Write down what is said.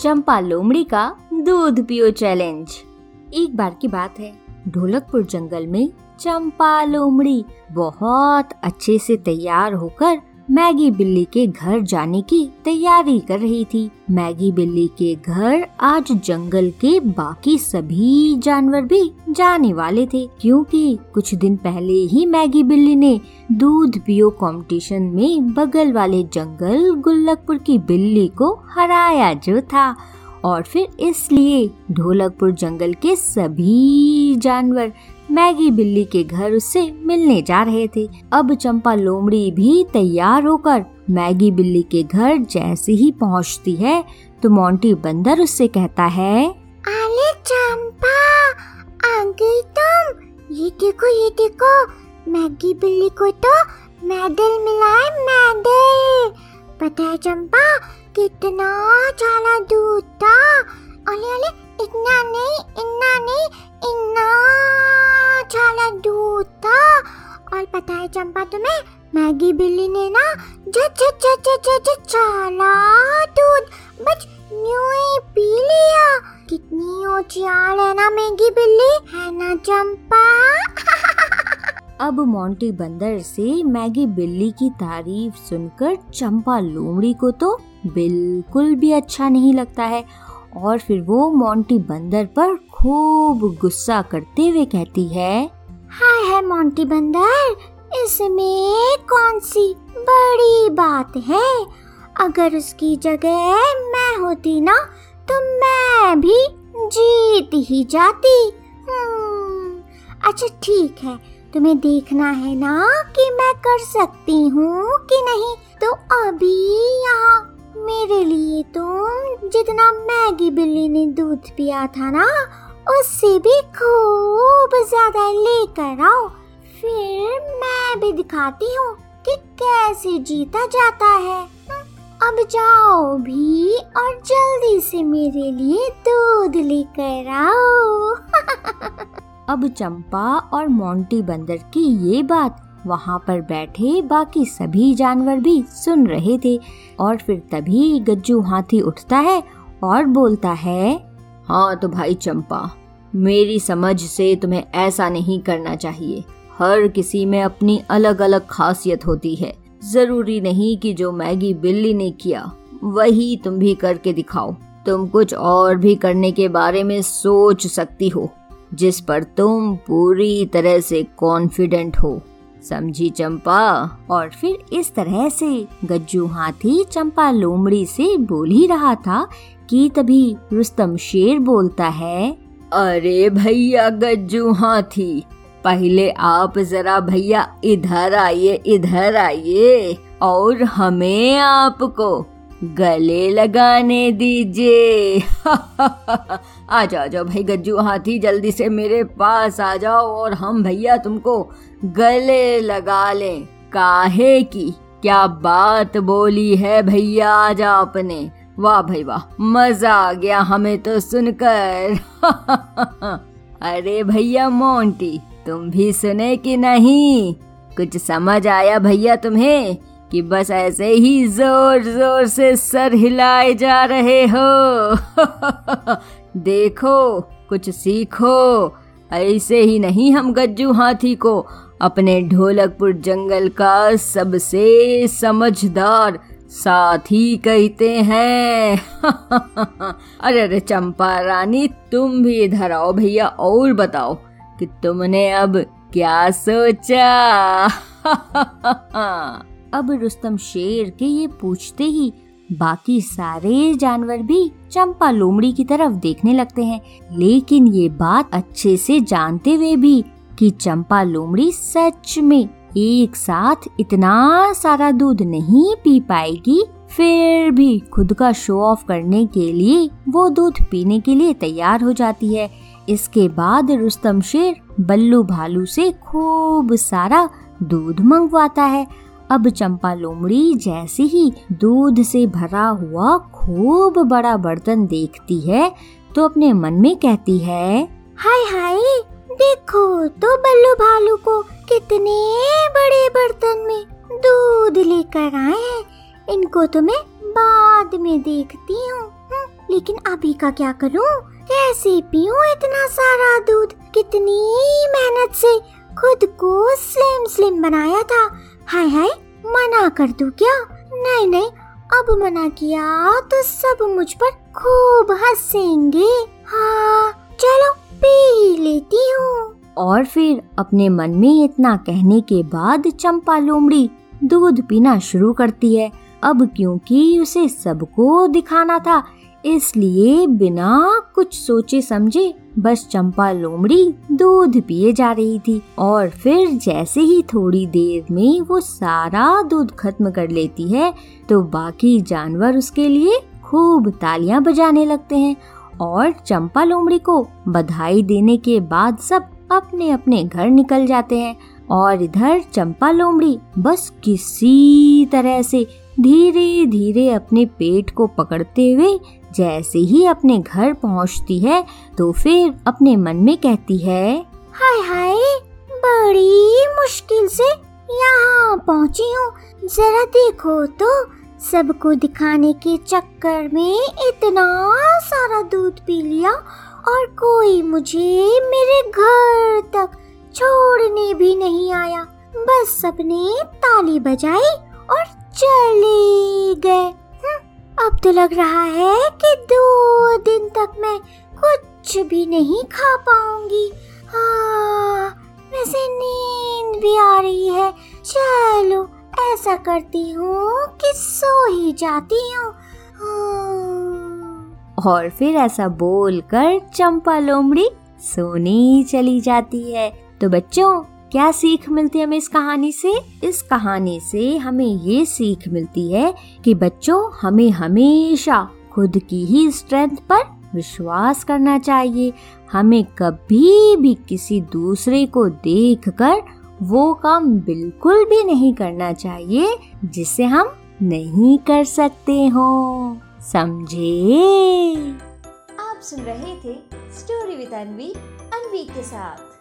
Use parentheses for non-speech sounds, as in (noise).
चंपा लोमड़ी का दूध पियो चैलेंज एक बार की बात है, ढोलकपुर जंगल में चंपा लोमड़ी बहुत अच्छे से तैयार होकर मैगी बिल्ली के घर जाने की तैयारी कर रही थी। मैगी बिल्ली के घर आज जंगल के बाकी सभी जानवर भी जाने वाले थे, क्योंकि कुछ दिन पहले ही मैगी बिल्ली ने दूध पियो कंपटीशन में बगल वाले जंगल गुल्लकपुर की बिल्ली को हराया जो था। और फिर इसलिए ढोलकपुर जंगल के सभी जानवर मैगी बिल्ली के घर उससे मिलने जा रहे थे। अब चंपा लोमड़ी भी तैयार होकर मैगी बिल्ली के घर जैसे ही पहुँचती है तो मोंटी बंदर उससे कहता है, अरे चंपा आ गई तुम, ये देखो ये देखो, मैगी बिल्ली को तो मेडल मिला है, मेडल। पता है चंपा, कितना ज़्यादा दूध था। अले अले इतना नहीं इतना नहीं, इतना। ज़्यादा दूध था और पता है चंपा तुम्हें? मैगी बिल्ली ने ना चाला दूध। बस न्यू ही पी लिया। कितनी होशियार है ना मैगी बिल्ली? है ना चंपा? (laughs) अब मोंटी बंदर से मैगी बिल्ली की तारीफ़ सुनकर चंपा लोमड़ी को तो बिल्कुल भी अच्छा नहीं लगता है। और फिर वो मोंटी बंदर पर खूब गुस्सा करते हुए कहती है हाय है मोंटी बंदर इसमें कौन सी बड़ी बात है? अगर उसकी जगह मैं होती ना तो मैं भी जीत ही जाती। हम्म, अच्छा ठीक है तुम्हें देखना है ना कि मैं कर सकती हूँ कि नहीं? तो अभी यहाँ मेरे लिए तुम जितना मैगी बिल्ली ने दूध पिया था ना, उससे भी खूब ज़्यादा लेकर आओ। फिर मैं भी दिखाती हूँ कि कैसे जीता जाता है। अब जाओ भी और जल्दी से मेरे लिए दूध लेकर आओ। (laughs) अब चंपा और मोंटी बंदर की ये बात वहाँ पर बैठे बाकी सभी जानवर भी सुन रहे थे और फिर तभी गज्जू हाथी उठता है और बोलता है हाँ तो भाई चंपा, मेरी समझ से तुम्हें ऐसा नहीं करना चाहिए। हर किसी में अपनी अलग अलग खासियत होती है। ज़रूरी नहीं कि जो मैगी बिल्ली ने किया, वही तुम भी करके दिखाओ। तुम कुछ और भी करने के बारे में सोच सकती हो, जिस पर तुम पूरी तरह से कॉन्फिडेंट हो। समझी चंपा। और फिर इस तरह से गज्जू हाथी चंपा लोमड़ी से बोल ही रहा था कि तभी रुस्तम शेर बोलता है, अरे भैया गज्जू हाथी, पहले आप जरा भैया इधर आइए इधर आइए, और हमें आपको गले लगाने दीजिए। (laughs) आ जाओ जाओ भाई, गज्जू, हाथी, जल्दी से मेरे पास आ जाओ और हम भैया तुमको गले लगा लें। काहे की? क्या बात बोली है भैया आज आपने वाह भाई, वाह, मज़ा आ गया हमें तो सुनकर। (laughs) अरे भैया मोंटी, तुम भी सुने कि नहीं? कुछ समझ आया भैया तुम्हें? कि बस ऐसे ही ज़ोर ज़ोर से सर हिलाए जा रहे हो। (laughs) देखो, कुछ सीखो। ऐसे ही नहीं हम गज्जू हाथी को। अपने ढोलकपुर जंगल का सबसे समझदार साथी कहते हैं। (laughs) अरे अरे, चंपा रानी, तुम भी इधर आओ भैया, और बताओ कि तुमने अब क्या सोचा? (laughs) अब रुस्तम शेर के ये पूछते ही बाकी सारे जानवर भी चंपा लोमड़ी की तरफ़ देखने लगते हैं। लेकिन ये बात अच्छे से जानते हुए भी कि चंपा लोमड़ी सच में एक साथ इतना सारा दूध नहीं पी पाएगी, फिर भी खुद का शो ऑफ़ करने के लिए वो दूध पीने के लिए तैयार हो जाती है। इसके बाद रुस्तम शेर बल्लू भालू से खूब सारा दूध मंगवाता है। अब चंपा लोमड़ी जैसे ही दूध से भरा हुआ खूब बड़ा बर्तन देखती है तो अपने मन में कहती है हाय हाय देखो तो बल्लू भालू को कितने बड़े बर्तन में दूध लेकर आए हैं। इनको तो मैं बाद में देखती हूँ। हम्म, लेकिन अभी का क्या करूँ? कैसे पीऊँ इतना सारा दूध? कितनी मेहनत से खुद को स्लिम स्लिम बनाया था। हाय हाय कर दू क्या? नहीं नहीं, अब मना किया तो सब मुझ पर खूब हंसेंगे। हाँ चलो पी लेती हूँ। और फिर अपने मन में इतना कहने के बाद चंपा लोमड़ी दूध पीना शुरू करती है। अब क्योंकि उसे सबको दिखाना था इसलिए बिना कुछ सोचे समझे बस चंपा लोमड़ी दूध पिए जा रही थी और फिर जैसे ही थोड़ी देर में वो सारा दूध खत्म कर लेती है तो बाकी जानवर उसके लिए खूब तालियाँ बजाने लगते हैं और चंपा लोमड़ी को बधाई देने के बाद सब अपने अपने घर निकल जाते हैं और इधर चंपा लोमड़ी बस किसी तरह से धीरे धीरे अपने पेट को पकड़ते हुए जैसे ही अपने घर पहुँचती है तो फिर अपने मन में कहती है, हाय हाय, बड़ी मुश्किल से यहाँ पहुँची हूँ। जरा देखो तो सबको दिखाने के चक्कर में इतना सारा दूध पी लिया और कोई मुझे मेरे घर तक छोड़ने भी नहीं आया। बस सबने ताली बजाई और चले गए। अब तो लग रहा है कि दो दिन तक मैं कुछ भी नहीं खा पाऊँगी। हाँ वैसे नींद भी आ रही है। चलो, ऐसा करती हूँ कि सो ही जाती हूँ। हाँ। और फिर ऐसा बोलकर चंपा लोमड़ी सोने चली जाती है। तो बच्चों क्या सीख मिलती है हमें इस कहानी से? इस कहानी से हमें ये सीख मिलती है कि बच्चों, हमें हमेशा खुद की ही स्ट्रेंथ पर विश्वास करना चाहिए। हमें कभी भी किसी दूसरे को देखकर वो काम बिल्कुल भी नहीं करना चाहिए, जिसे हम नहीं कर सकते हो। समझे? आप सुन रहे थे स्टोरी विद अनवी अनवी के साथ।